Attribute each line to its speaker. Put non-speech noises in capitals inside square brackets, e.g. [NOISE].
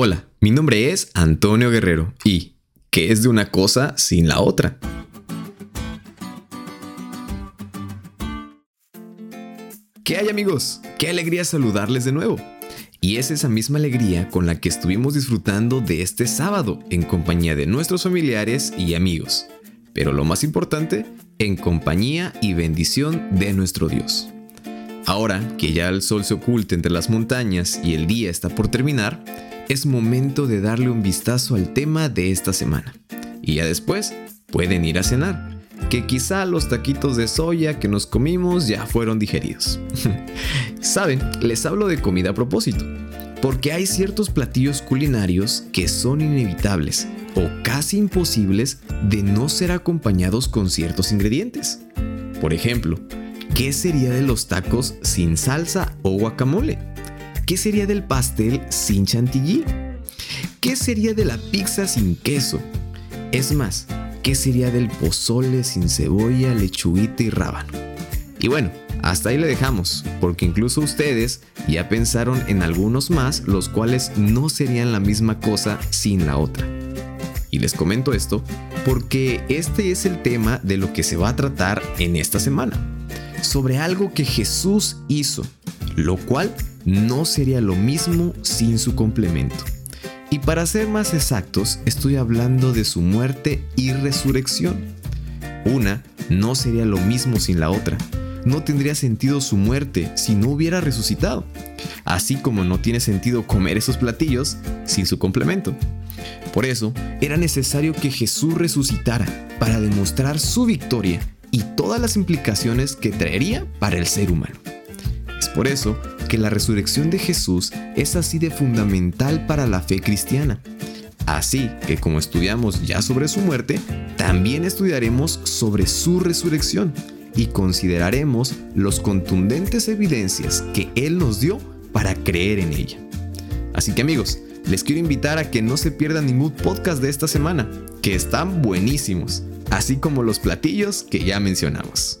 Speaker 1: Hola, mi nombre es Antonio Guerrero y ¿qué es de una cosa sin la otra? ¿Qué hay amigos? Qué alegría saludarles de nuevo. Y es esa misma alegría con la que estuvimos disfrutando de este sábado en compañía de nuestros familiares y amigos. Pero lo más importante, en compañía y bendición de nuestro Dios. Ahora que ya el sol se oculta entre las montañas y el día está por terminar, es momento de darle un vistazo al tema de esta semana. Y ya después pueden ir a cenar, que quizá los taquitos de soya que nos comimos ya fueron digeridos. [LAUGHS] Saben, les hablo de comida a propósito, porque hay ciertos platillos culinarios que son inevitables o casi imposibles de no ser acompañados con ciertos ingredientes. Por ejemplo, ¿qué sería de los tacos sin salsa o guacamole? ¿Qué sería del pastel sin chantilly? ¿Qué sería de la pizza sin queso? Es más, ¿qué sería del pozole sin cebolla, lechuguita y rábano? Y bueno, hasta ahí le dejamos, porque incluso ustedes ya pensaron en algunos más, los cuales no serían la misma cosa sin la otra. Y les comento esto porque este es el tema de lo que se va a tratar en esta semana, sobre algo que Jesús hizo, lo cual no sería lo mismo sin su complemento. Y para ser más exactos, estoy hablando de su muerte y resurrección. Una no sería lo mismo sin la otra. No tendría sentido su muerte si no hubiera resucitado. Así como no tiene sentido comer esos platillos sin su complemento. Por eso, era necesario que Jesús resucitara para demostrar su victoria y todas las implicaciones que traería para el ser humano. Es por eso que la resurrección de Jesús es así de fundamental para la fe cristiana. Así que como estudiamos ya sobre su muerte, también estudiaremos sobre su resurrección y consideraremos los contundentes evidencias que Él nos dio para creer en ella. Así que amigos, les quiero invitar a que no se pierdan ningún podcast de esta semana, que están buenísimos, así como los platillos que ya mencionamos.